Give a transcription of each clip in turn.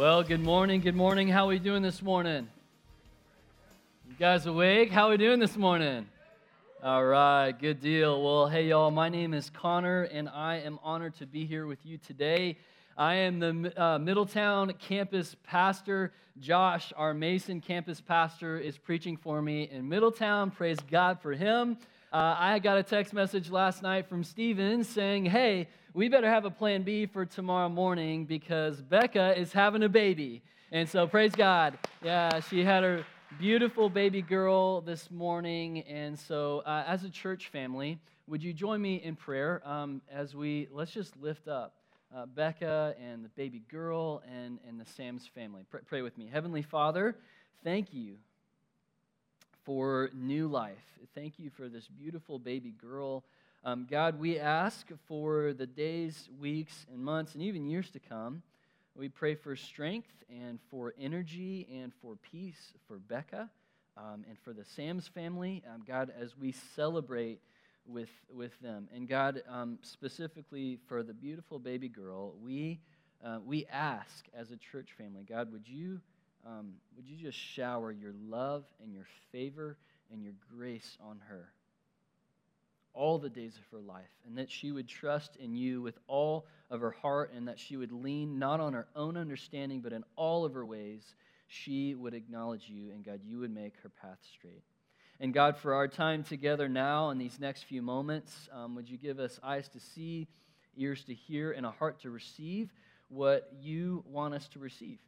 Well, good morning. Good morning. How are we doing this morning? You guys awake? How are we doing this morning? All right, good deal. Well, hey, y'all, my name is Connor, and I am honored to be here with you today. I am the uh, Middletown campus pastor. Josh, our Mason campus pastor, is preaching for me in Middletown. Praise God for him. Uh, I got a text message last night from Steven saying, Hey, we better have a plan B for tomorrow morning because Becca is having a baby. And so, praise God. Yeah, she had her beautiful baby girl this morning. And so, uh, as a church family, would you join me in prayer um, as we let's just lift up uh, Becca and the baby girl and, and the Sam's family? Pray, pray with me. Heavenly Father, thank you for new life. Thank you for this beautiful baby girl. Um, God, we ask for the days, weeks, and months, and even years to come. We pray for strength and for energy and for peace for Becca um, and for the Sam's family. Um, God, as we celebrate with, with them. And God, um, specifically for the beautiful baby girl, we, uh, we ask as a church family, God, would you um, would you just shower your love and your favor and your grace on her all the days of her life, and that she would trust in you with all of her heart, and that she would lean not on her own understanding, but in all of her ways, she would acknowledge you, and God, you would make her path straight. And God, for our time together now in these next few moments, um, would you give us eyes to see, ears to hear, and a heart to receive what you want us to receive?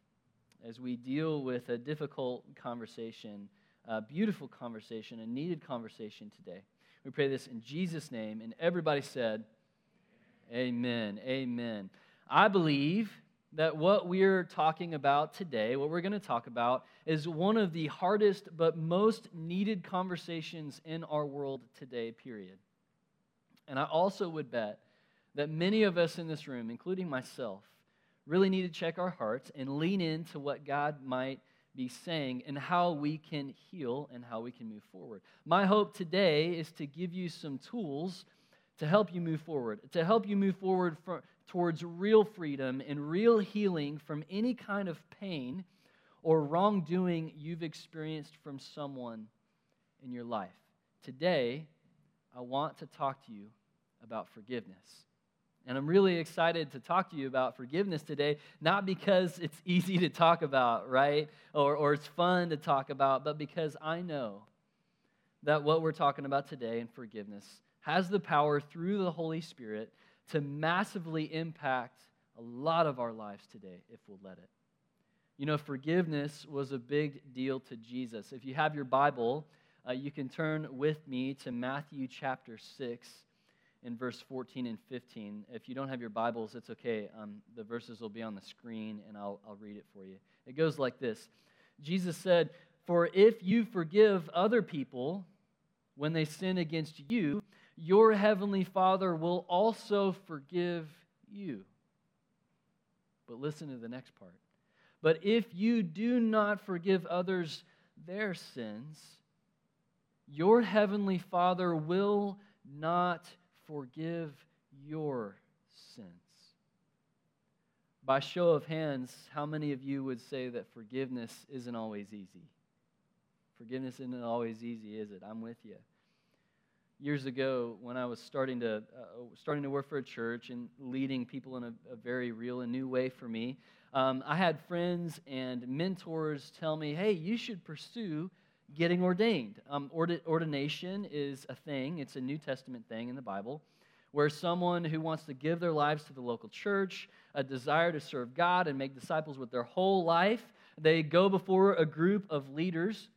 As we deal with a difficult conversation, a beautiful conversation, a needed conversation today. We pray this in Jesus' name. And everybody said, Amen. Amen. I believe that what we're talking about today, what we're going to talk about, is one of the hardest but most needed conversations in our world today, period. And I also would bet that many of us in this room, including myself, really need to check our hearts and lean into what God might be saying and how we can heal and how we can move forward. My hope today is to give you some tools to help you move forward, to help you move forward for, towards real freedom and real healing from any kind of pain or wrongdoing you've experienced from someone in your life. Today, I want to talk to you about forgiveness. And I'm really excited to talk to you about forgiveness today, not because it's easy to talk about, right? Or, or it's fun to talk about, but because I know that what we're talking about today in forgiveness has the power through the Holy Spirit to massively impact a lot of our lives today if we'll let it. You know, forgiveness was a big deal to Jesus. If you have your Bible, uh, you can turn with me to Matthew chapter 6 in verse 14 and 15. If you don't have your Bibles, it's okay. Um, the verses will be on the screen, and I'll, I'll read it for you. It goes like this Jesus said, For if you forgive other people when they sin against you, your heavenly Father will also forgive you. But listen to the next part. But if you do not forgive others their sins, your heavenly Father will not forgive your sins. By show of hands, how many of you would say that forgiveness isn't always easy? Forgiveness isn't always easy, is it? I'm with you. Years ago, when I was starting to, uh, starting to work for a church and leading people in a, a very real and new way for me, um, I had friends and mentors tell me, hey, you should pursue getting ordained. Um, ordination is a thing, it's a New Testament thing in the Bible, where someone who wants to give their lives to the local church, a desire to serve God and make disciples with their whole life, they go before a group of leaders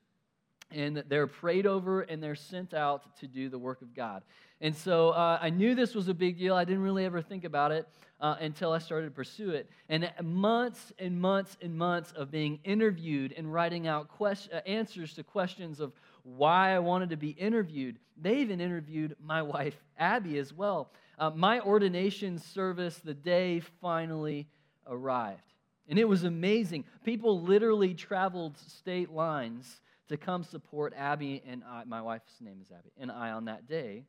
and they're prayed over and they're sent out to do the work of God. And so uh, I knew this was a big deal. I didn't really ever think about it uh, until I started to pursue it. And months and months and months of being interviewed and writing out quest- uh, answers to questions of why I wanted to be interviewed. They even interviewed my wife, Abby, as well. Uh, my ordination service, the day finally arrived. And it was amazing. People literally traveled state lines to come support Abby and I, my wife's name is Abby, and I on that day.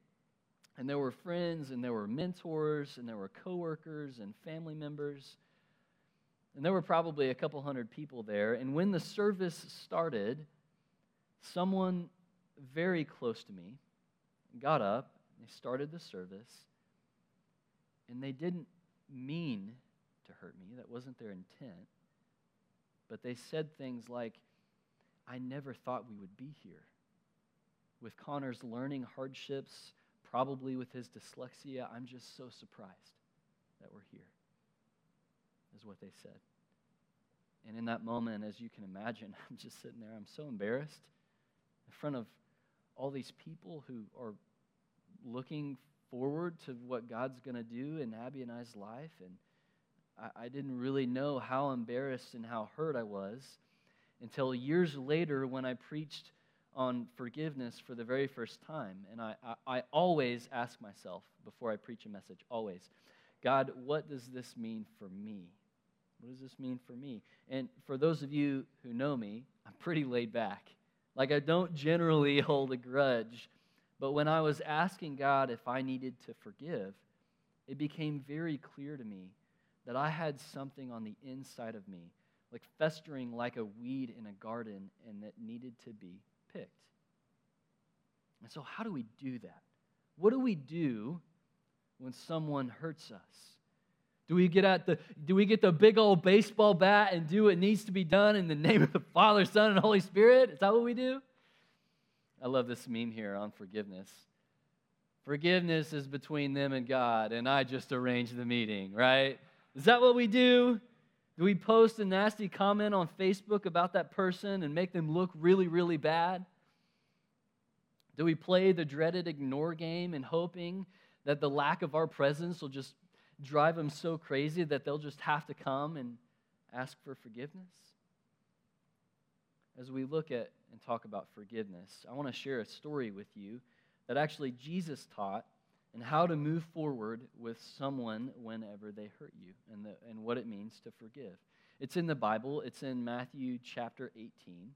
And there were friends, and there were mentors, and there were coworkers and family members. And there were probably a couple hundred people there. And when the service started, someone very close to me got up, and they started the service, and they didn't mean to hurt me. That wasn't their intent. But they said things like, I never thought we would be here. With Connor's learning hardships, probably with his dyslexia, I'm just so surprised that we're here, is what they said. And in that moment, as you can imagine, I'm just sitting there, I'm so embarrassed in front of all these people who are looking forward to what God's going to do in Abby and I's life. And I, I didn't really know how embarrassed and how hurt I was until years later when I preached on forgiveness for the very first time. And I, I, I, always ask myself before I preach a message, always, God, what does this mean for me? What does this mean for me? And for those of you who know me, I'm pretty laid back. Like, I don't generally hold a grudge. But when I was asking God if I needed to forgive, it became very clear to me that I had something on the inside of me, like festering like a weed in a garden, and that needed to be picked. And so, how do we do that? What do we do when someone hurts us? Do we get at the do we get the big old baseball bat and do what needs to be done in the name of the Father, Son, and Holy Spirit? Is that what we do? I love this meme here on forgiveness. Forgiveness is between them and God, and I just arranged the meeting, right? Is that what we do? Do we post a nasty comment on Facebook about that person and make them look really, really bad? Do we play the dreaded ignore game and hoping that the lack of our presence will just drive them so crazy that they'll just have to come and ask for forgiveness? As we look at and talk about forgiveness, I want to share a story with you that actually Jesus taught and how to move forward with someone whenever they hurt you and, the, and what it means to forgive. It's in the Bible, it's in Matthew chapter 18,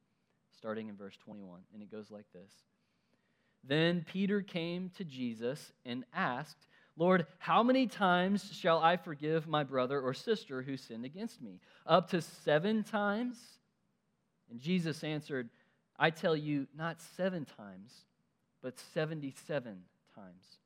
starting in verse 21, and it goes like this Then Peter came to Jesus and asked, Lord, how many times shall I forgive my brother or sister who sinned against me? Up to seven times? And Jesus answered, I tell you, not seven times, but 77 times.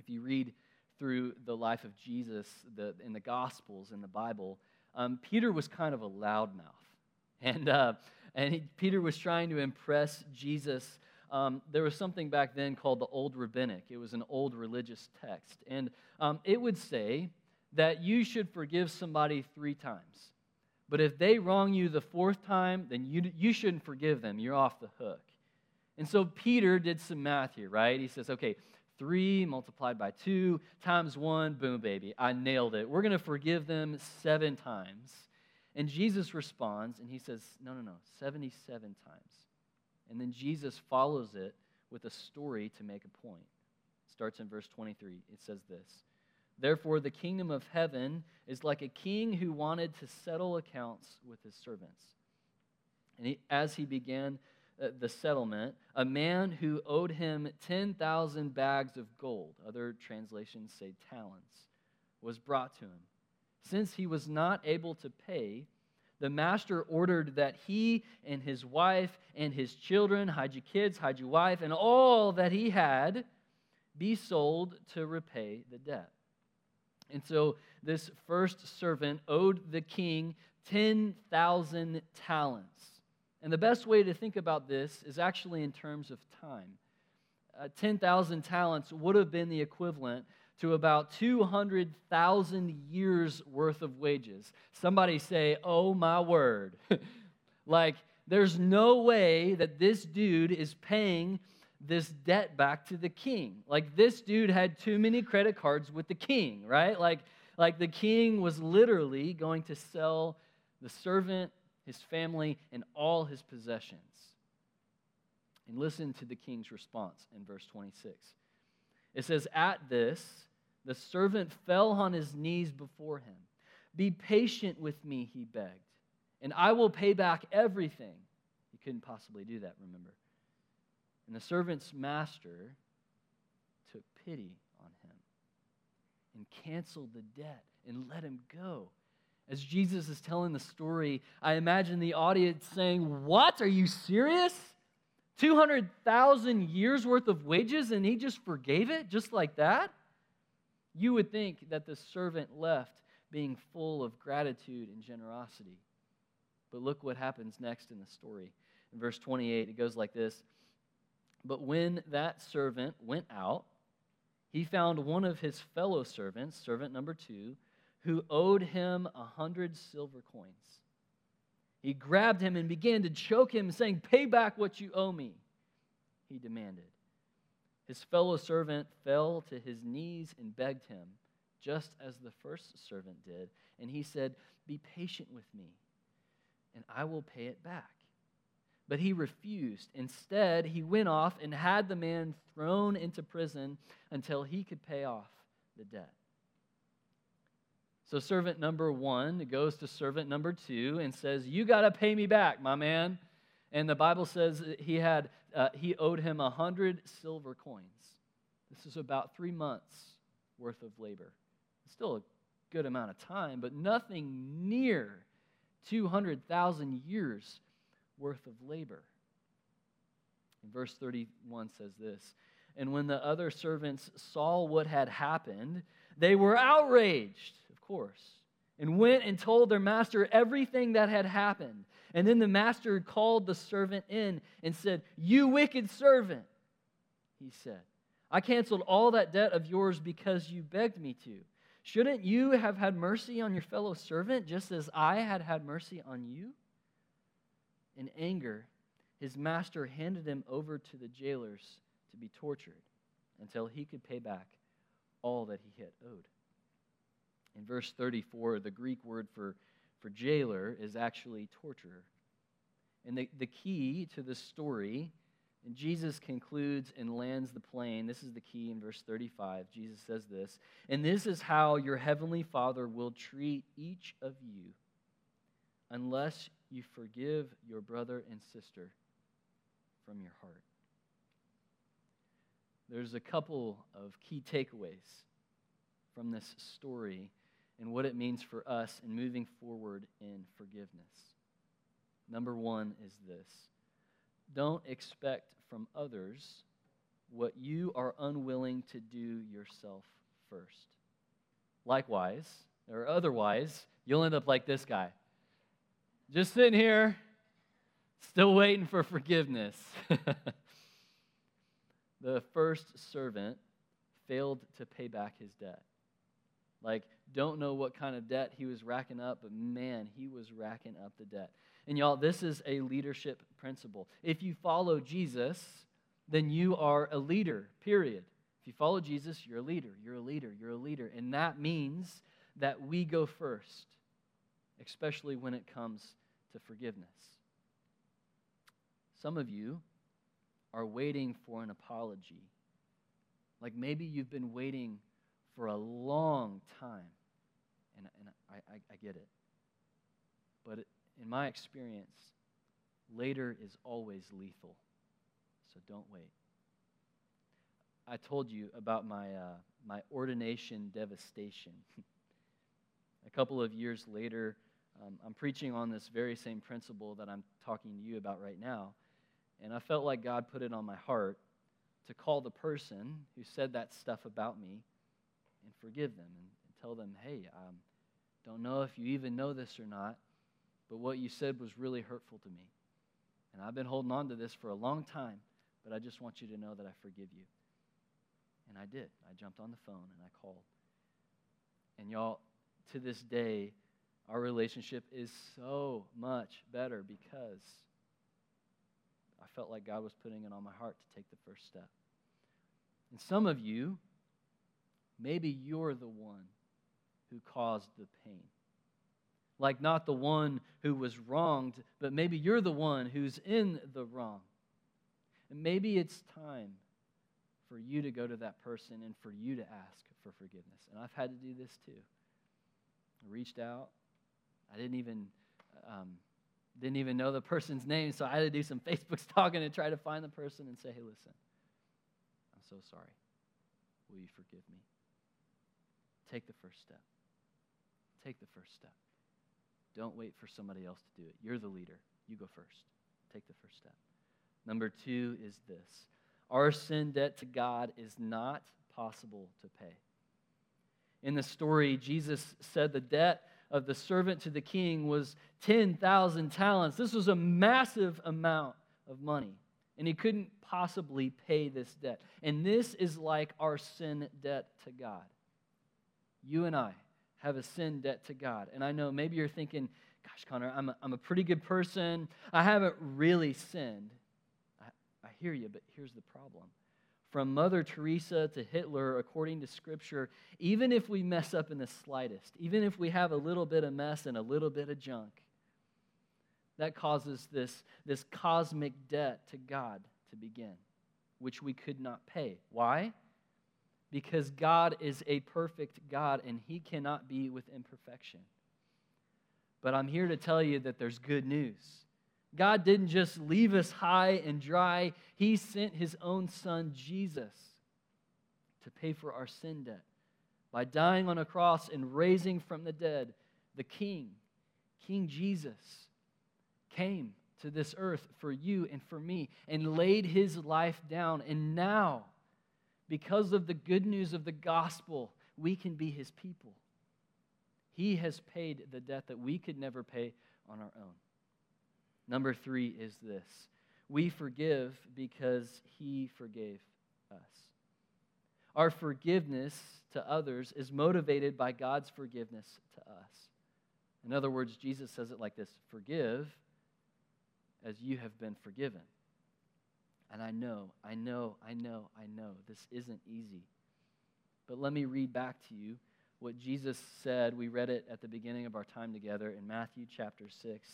If you read through the life of Jesus the, in the Gospels, in the Bible, um, Peter was kind of a loudmouth. And, uh, and he, Peter was trying to impress Jesus um, there was something back then called the Old Rabbinic. It was an old religious text. And um, it would say that you should forgive somebody three times. But if they wrong you the fourth time, then you, you shouldn't forgive them. You're off the hook. And so Peter did some math here, right? He says, okay, three multiplied by two times one, boom, baby, I nailed it. We're going to forgive them seven times. And Jesus responds and he says, no, no, no, 77 times. And then Jesus follows it with a story to make a point. It starts in verse 23. It says this Therefore, the kingdom of heaven is like a king who wanted to settle accounts with his servants. And he, as he began Uh, the settlement, a man who owed him 10,000 bags of gold, other translations say talents, was brought to him. Since he was not able to pay, the master ordered that he and his wife and his children, hide your kids, hide your wife, and all that he had be sold to repay the debt. And so this first servant owed the king 10,000 talents. And the best way to think about this is actually in terms of time. Uh, 10,000 talents would have been the equivalent to about 200,000 years worth of wages. Somebody say, Oh my word. like, there's no way that this dude is paying this debt back to the king. Like, this dude had too many credit cards with the king, right? Like, like the king was literally going to sell the servant, his family, and all his possessions. And listen to the king's response in verse 26. It says, At this, the servant fell on his knees before him. Be patient with me, he begged, and I will pay back everything. He couldn't possibly do that, remember. And the servant's master took pity on him and canceled the debt and let him go. As Jesus is telling the story, I imagine the audience saying, What? Are you serious? 200,000 years worth of wages and he just forgave it just like that? You would think that the servant left being full of gratitude and generosity. But look what happens next in the story. In verse 28, it goes like this But when that servant went out, he found one of his fellow servants, servant number two, who owed him a hundred silver coins. He grabbed him and began to choke him, saying, Pay back what you owe me, he demanded. His fellow servant fell to his knees and begged him, just as the first servant did. And he said, Be patient with me, and I will pay it back. But he refused. Instead, he went off and had the man thrown into prison until he could pay off the debt. So, servant number one goes to servant number two and says, You got to pay me back, my man. And the Bible says he, had, uh, he owed him a hundred silver coins. This is about three months worth of labor. It's Still a good amount of time, but nothing near 200,000 years worth of labor. And verse 31 says this And when the other servants saw what had happened, they were outraged, course, and went and told their master everything that had happened. And then the master called the servant in and said, You wicked servant, he said, I canceled all that debt of yours because you begged me to. Shouldn't you have had mercy on your fellow servant just as I had had mercy on you? In anger, his master handed him over to the jailers to be tortured until he could pay back all that he had owed. In verse 34, the Greek word for, for jailer is actually torturer. And the, the key to the story, and Jesus concludes and lands the plane. This is the key in verse 35. Jesus says this And this is how your heavenly Father will treat each of you unless you forgive your brother and sister from your heart. There's a couple of key takeaways from this story and what it means for us in moving forward in forgiveness. Number one is this don't expect from others what you are unwilling to do yourself first. Likewise, or otherwise, you'll end up like this guy just sitting here, still waiting for forgiveness. the first servant failed to pay back his debt. Like, don't know what kind of debt he was racking up, but man, he was racking up the debt. And y'all, this is a leadership principle. If you follow Jesus, then you are a leader, period. If you follow Jesus, you're a leader, you're a leader, you're a leader. And that means that we go first, especially when it comes to forgiveness. Some of you are waiting for an apology. Like maybe you've been waiting for a long time. And, and I, I, I get it. But in my experience, later is always lethal. So don't wait. I told you about my, uh, my ordination devastation. a couple of years later, um, I'm preaching on this very same principle that I'm talking to you about right now. And I felt like God put it on my heart to call the person who said that stuff about me forgive them and, and tell them, hey, um, don't know if you even know this or not, but what you said was really hurtful to me. And I've been holding on to this for a long time, but I just want you to know that I forgive you. And I did. I jumped on the phone and I called. And y'all, to this day, our relationship is so much better because I felt like God was putting it on my heart to take the first step. And some of you, maybe you're the one who caused the pain. Like, not the one who was wronged, but maybe you're the one who's in the wrong. And maybe it's time for you to go to that person and for you to ask for forgiveness. And I've had to do this too. I reached out, I didn't even um, didn't even know the person's name, so I had to do some Facebook stalking and try to find the person and say, "Hey, listen, I'm so sorry. Will you forgive me?" Take the first step. Take the first step. Don't wait for somebody else to do it. You're the leader. You go first. Take the first step. Number two is this our sin debt to God is not possible to pay. In the story, Jesus said the debt of the servant to the king was 10,000 talents. This was a massive amount of money, and he couldn't possibly pay this debt. And this is like our sin debt to God. You and I have a sin debt to God. And I know maybe you're thinking, gosh, Connor, I'm a, I'm a pretty good person. I haven't really sinned. I, I hear you, but here's the problem. From Mother Teresa to Hitler, according to Scripture, even if we mess up in the slightest, even if we have a little bit of mess and a little bit of junk, that causes this, this cosmic debt to God to begin, which we could not pay. Why? Because God is a perfect God and He cannot be with imperfection. But I'm here to tell you that there's good news. God didn't just leave us high and dry, He sent His own Son, Jesus, to pay for our sin debt by dying on a cross and raising from the dead. The King, King Jesus, came to this earth for you and for me and laid His life down. And now, because of the good news of the gospel, we can be His people. He has paid the debt that we could never pay on our own. Number three is this we forgive because He forgave us. Our forgiveness to others is motivated by God's forgiveness to us. In other words, Jesus says it like this Forgive as you have been forgiven. And I know, I know, I know, I know this isn't easy. But let me read back to you what Jesus said. We read it at the beginning of our time together in Matthew chapter 6.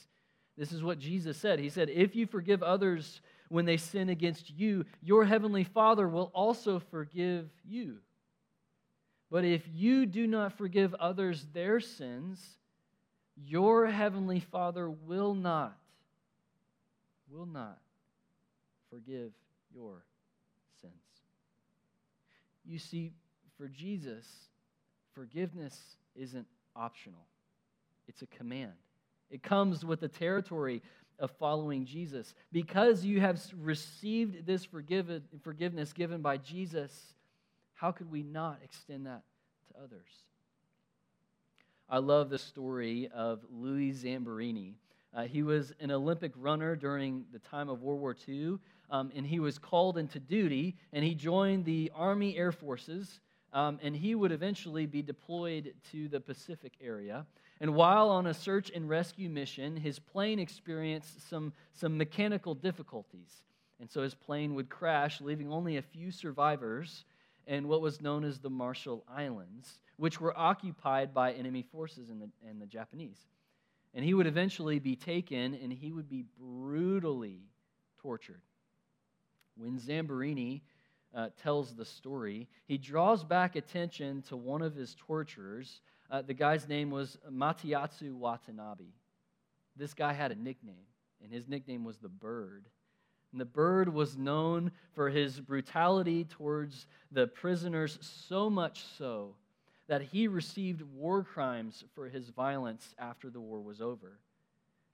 This is what Jesus said. He said, If you forgive others when they sin against you, your heavenly Father will also forgive you. But if you do not forgive others their sins, your heavenly Father will not, will not forgive your sins. You see, for Jesus, forgiveness isn't optional, it's a command. It comes with the territory of following Jesus. Because you have received this forgiveness given by Jesus, how could we not extend that to others? I love the story of Louis Zamperini. Uh, he was an Olympic runner during the time of World War II, um, and he was called into duty, and he joined the Army Air Forces, um, and he would eventually be deployed to the Pacific area. And while on a search and rescue mission, his plane experienced some, some mechanical difficulties. And so his plane would crash, leaving only a few survivors in what was known as the Marshall Islands, which were occupied by enemy forces and the, the Japanese. And he would eventually be taken and he would be brutally tortured. When Zamperini uh, tells the story, he draws back attention to one of his torturers uh, the guy's name was Matayatsu Watanabe. This guy had a nickname, and his nickname was the Bird. And the Bird was known for his brutality towards the prisoners, so much so that he received war crimes for his violence after the war was over.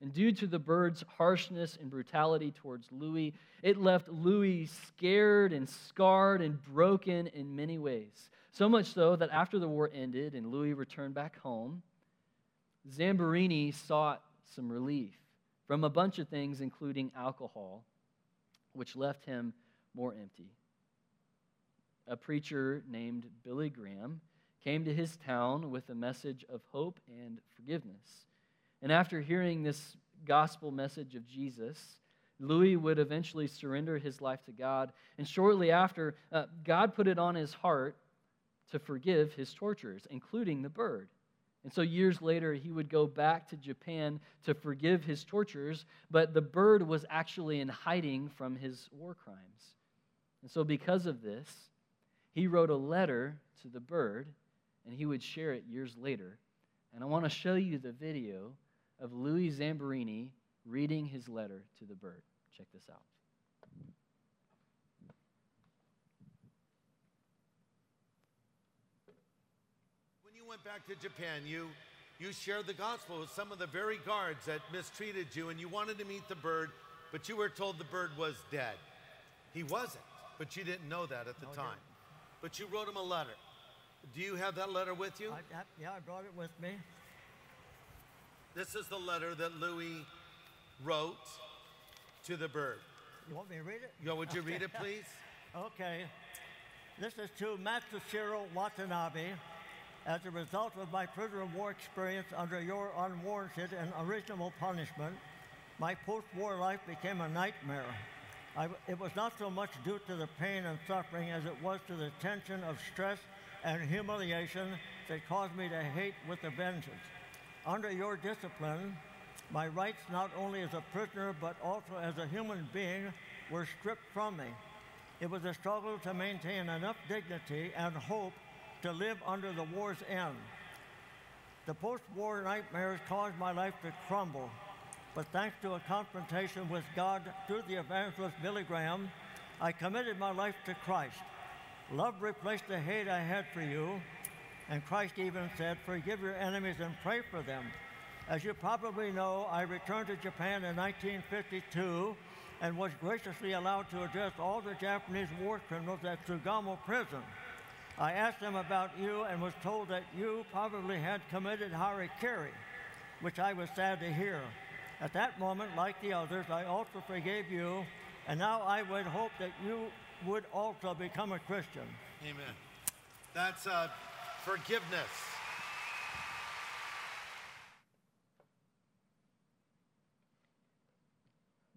And due to the bird's harshness and brutality towards Louis, it left Louis scared and scarred and broken in many ways. So much so that after the war ended and Louis returned back home, Zamperini sought some relief from a bunch of things, including alcohol, which left him more empty. A preacher named Billy Graham came to his town with a message of hope and forgiveness. And after hearing this gospel message of Jesus, Louis would eventually surrender his life to God. And shortly after, uh, God put it on his heart to forgive his torturers, including the bird. And so years later, he would go back to Japan to forgive his torturers, but the bird was actually in hiding from his war crimes. And so, because of this, he wrote a letter to the bird, and he would share it years later. And I want to show you the video of Louis Zamperini reading his letter to the bird. Check this out. When you went back to Japan, you, you shared the gospel with some of the very guards that mistreated you, and you wanted to meet the bird, but you were told the bird was dead. He wasn't, but you didn't know that at the oh, No, time. But you wrote him a letter. Do you have that letter with you? I, I, yeah, I brought it with me. This is the letter that Louis wrote to the bird. You want me to read it? Yo, would you read it, please? Okay. This is to Mutsuhiro Watanabe. As a result of my prisoner of war experience under your unwarranted and unreasonable punishment, my post war life became a nightmare. I, it was not so much due to the pain and suffering as it was to the tension of stress and humiliation that caused me to hate with a vengeance. Under your discipline, my rights not only as a prisoner but also as a human being were stripped from me. It was a struggle to maintain enough dignity and hope to live under the war's end. The post war nightmares caused my life to crumble, but thanks to a confrontation with God through the evangelist Billy Graham, I committed my life to Christ. Love replaced the hate I had for you, and Christ even said, Forgive your enemies and pray for them. As you probably know, I returned to Japan in 1952 and was graciously allowed to address all the Japanese war criminals at Sugamo prison. I asked them about you and was told that you probably had committed hara-kiri, which I was sad to hear. At that moment, like the others, I also forgave you, and now I would hope that you would also become a Christian. Amen. That's uh, forgiveness.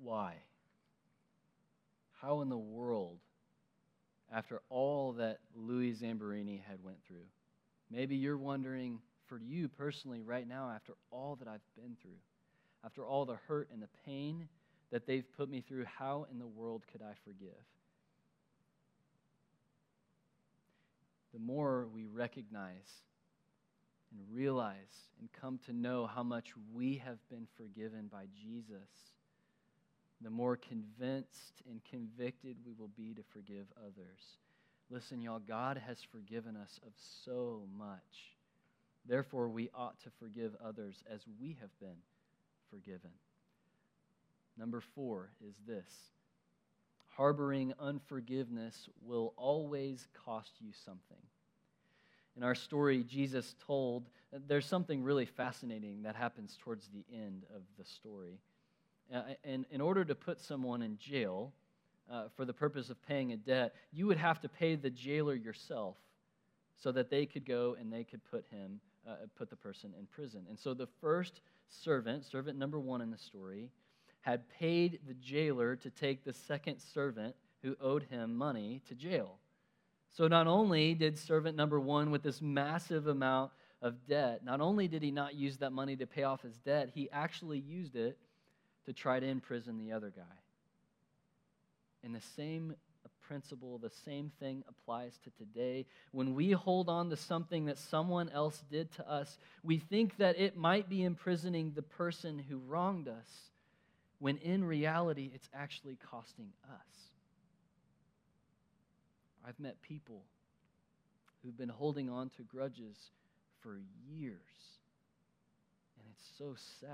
Why? How in the world, after all that Louis Zamborini had went through, maybe you're wondering for you personally right now, after all that I've been through, after all the hurt and the pain that they've put me through, how in the world could I forgive? The more we recognize and realize and come to know how much we have been forgiven by Jesus, the more convinced and convicted we will be to forgive others. Listen, y'all, God has forgiven us of so much. Therefore, we ought to forgive others as we have been forgiven. Number four is this harboring unforgiveness will always cost you something. In our story, Jesus told, there's something really fascinating that happens towards the end of the story. Uh, and in order to put someone in jail uh, for the purpose of paying a debt, you would have to pay the jailer yourself so that they could go and they could put him, uh, put the person in prison. And so the first servant, servant number one in the story, had paid the jailer to take the second servant who owed him money to jail. So not only did servant number one, with this massive amount of debt, not only did he not use that money to pay off his debt, he actually used it to try to imprison the other guy. And the same principle, the same thing applies to today. When we hold on to something that someone else did to us, we think that it might be imprisoning the person who wronged us, when in reality, it's actually costing us. I've met people who've been holding on to grudges for years, and it's so sad.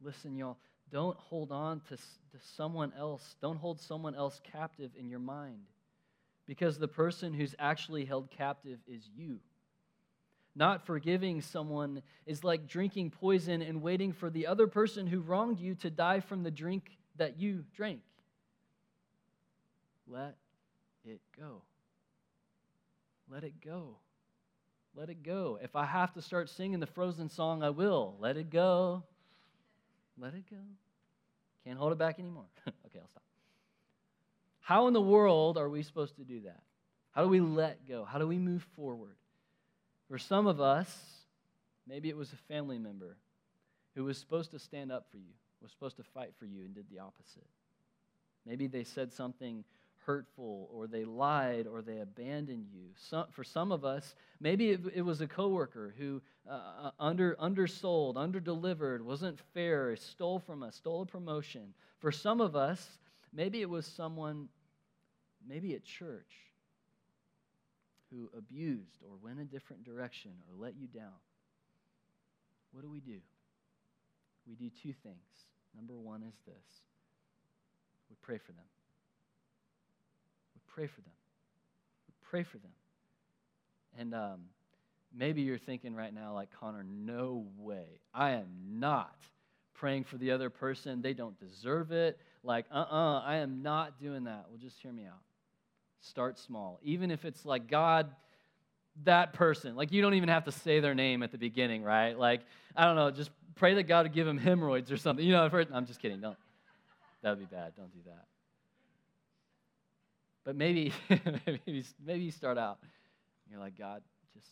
Listen, y'all, don't hold on to, to someone else. Don't hold someone else captive in your mind because the person who's actually held captive is you. Not forgiving someone is like drinking poison and waiting for the other person who wronged you to die from the drink that you drank. Let it go. Let it go. Let it go. If I have to start singing the Frozen song, I will. Let it go. Let it go. Can't hold it back anymore. okay, I'll stop. How in the world are we supposed to do that? How do we let go? How do we move forward? For some of us, maybe it was a family member who was supposed to stand up for you, was supposed to fight for you, and did the opposite. Maybe they said something hurtful, or they lied, or they abandoned you. Some, for some of us, maybe it, it was a coworker who uh, under, undersold, underdelivered, wasn't fair, stole from us, stole a promotion. For some of us, maybe it was someone, maybe at church, who abused or went a different direction or let you down. what do we do? We do two things. Number one is this we pray for them. We pray for them. We pray for them. And um, maybe you're thinking right now, like, Connor, no way. I am not praying for the other person. They don't deserve it. Like, uh uh-uh, uh I am not doing that. Well, just hear me out. Start small. Even if it's like, God, that person. Like, you don't even have to say their name at the beginning, right? Like, I don't know, just pray that God would give him hemorrhoids or something. You know, first, I'm just kidding. Don't. That would be bad. Don't do that. But maybe, maybe, maybe you start out. You're like, God, just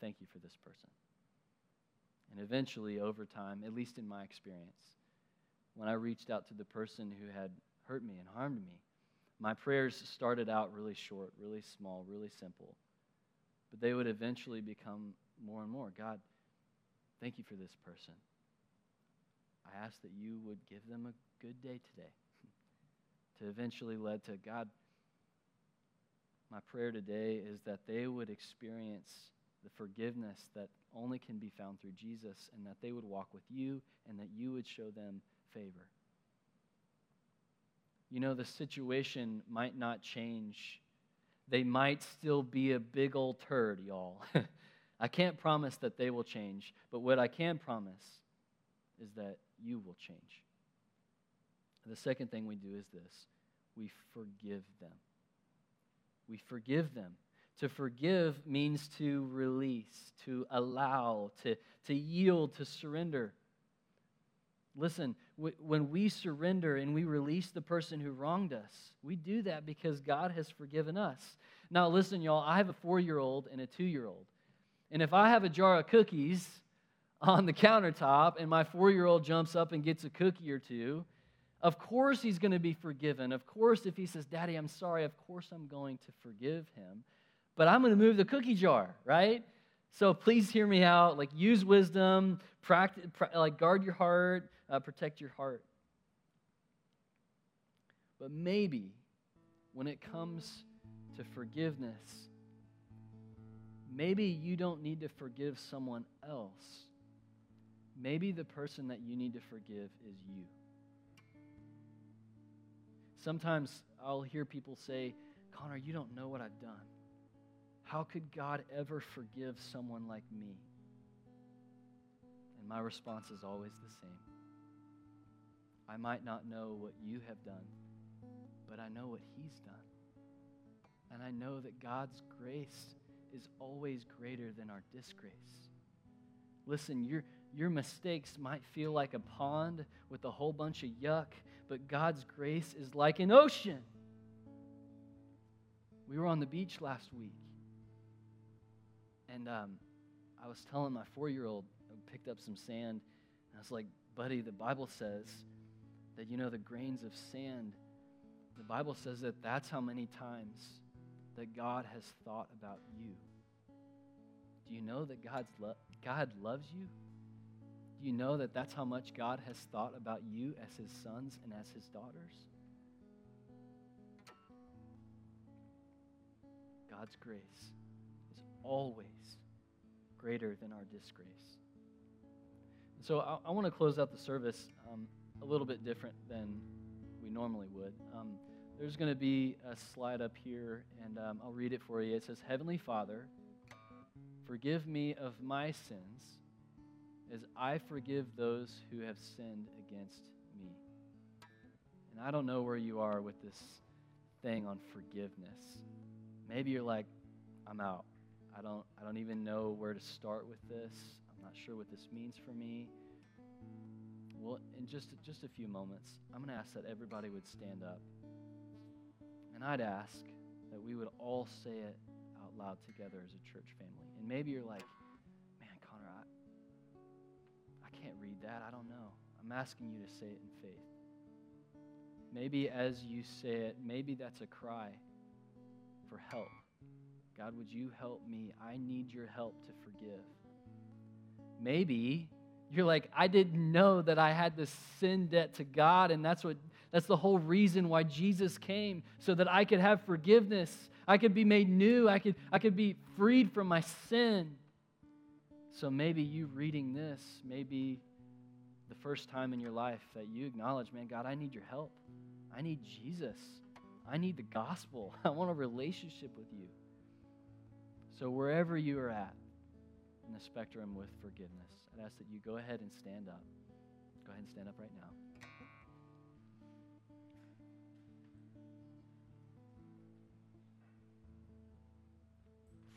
thank you for this person. And eventually, over time, at least in my experience, when I reached out to the person who had hurt me and harmed me, my prayers started out really short, really small, really simple. But they would eventually become more and more. God, thank you for this person. I ask that you would give them a good day today. to eventually led to God, my prayer today is that they would experience the forgiveness that only can be found through Jesus and that they would walk with you and that you would show them favor. You know, the situation might not change. They might still be a big old turd, y'all. I can't promise that they will change, but what I can promise is that you will change. The second thing we do is this we forgive them. We forgive them. To forgive means to release, to allow, to, to yield, to surrender. Listen, when we surrender and we release the person who wronged us, we do that because God has forgiven us. Now, listen, y'all, I have a four year old and a two year old. And if I have a jar of cookies on the countertop and my four year old jumps up and gets a cookie or two, of course he's going to be forgiven. Of course, if he says, Daddy, I'm sorry, of course I'm going to forgive him. But I'm going to move the cookie jar, right? So please hear me out. Like, use wisdom, practice, like, guard your heart, uh, protect your heart. But maybe when it comes to forgiveness, maybe you don't need to forgive someone else. Maybe the person that you need to forgive is you. Sometimes I'll hear people say, Connor, you don't know what I've done. How could God ever forgive someone like me? And my response is always the same. I might not know what you have done, but I know what He's done. And I know that God's grace is always greater than our disgrace. Listen, your, your mistakes might feel like a pond with a whole bunch of yuck, but God's grace is like an ocean. We were on the beach last week, and um, I was telling my four year old, picked up some sand, and I was like, buddy, the Bible says that, you know, the grains of sand, the Bible says that that's how many times that God has thought about you. Do you know that God's lo- God loves you? Do you know that that's how much God has thought about you as his sons and as his daughters? God's grace is always greater than our disgrace. so I, I want to close out the service um, a little bit different than we normally would. Um, there's going to be a slide up here, and um, I'll read it for you. It says, Heavenly Father, forgive me of my sins as I forgive those who have sinned against me. And I don't know where you are with this thing on forgiveness. Maybe you're like, I'm out. I don't, I don't even know where to start with this. I'm not sure what this means for me. Well, in just, just a few moments, I'm going to ask that everybody would stand up. And I'd ask that we would all say it out loud together as a church family. And maybe you're like, man, Connor, I, I can't read that. I don't know. I'm asking you to say it in faith. Maybe as you say it, maybe that's a cry for help. God, would you help me? I need your help to forgive. Maybe you're like, I didn't know that I had this sin debt to God, and that's what that's the whole reason why Jesus came, so that I could have forgiveness. I could be made new. I could, I could be freed from my sin. So maybe you reading this, maybe the first time in your life that you acknowledge, man, God, I need your help. I need Jesus. I need the gospel. I want a relationship with you. So, wherever you are at in the spectrum with forgiveness, I'd ask that you go ahead and stand up. Go ahead and stand up right now.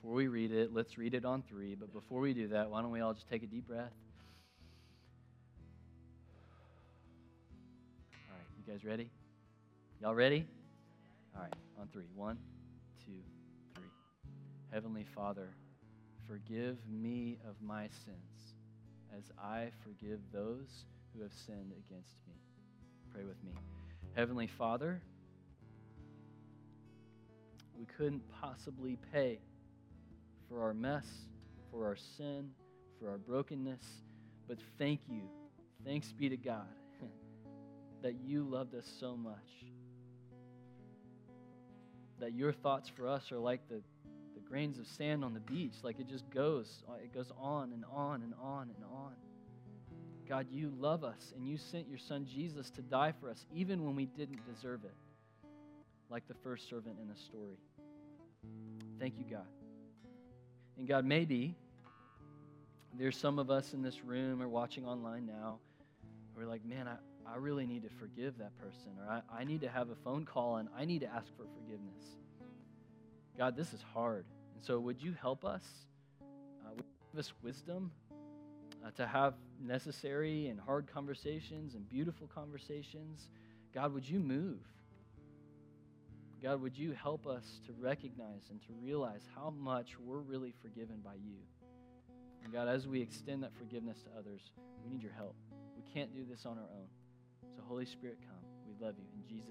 Before we read it, let's read it on three. But before we do that, why don't we all just take a deep breath? All right, you guys ready? Y'all ready? All right, on three. One, two, three. Heavenly Father, forgive me of my sins as I forgive those who have sinned against me. Pray with me. Heavenly Father, we couldn't possibly pay for our mess, for our sin, for our brokenness. But thank you. Thanks be to God that you loved us so much. That your thoughts for us are like the, grains of sand on the beach. Like it just goes. Uh, it goes on and on and on and on. God, you love us and you sent your son Jesus to die for us even when we didn't deserve it. Like the first servant in the story. Thank you, God. And God, maybe there's some of us in this room or watching online now who are like, man, I, I really need to forgive that person, or I, I need to have a phone call and I need to ask for forgiveness. God, this is hard. And so, would you help us? Uh, would give us wisdom uh, to have necessary and hard conversations and beautiful conversations? God, would you move? God, would you help us to recognize and to realize how much we're really forgiven by you? And God, as we extend that forgiveness to others, we need your help. We can't do this on our own. So, Holy Spirit, come. We love you. In Jesus'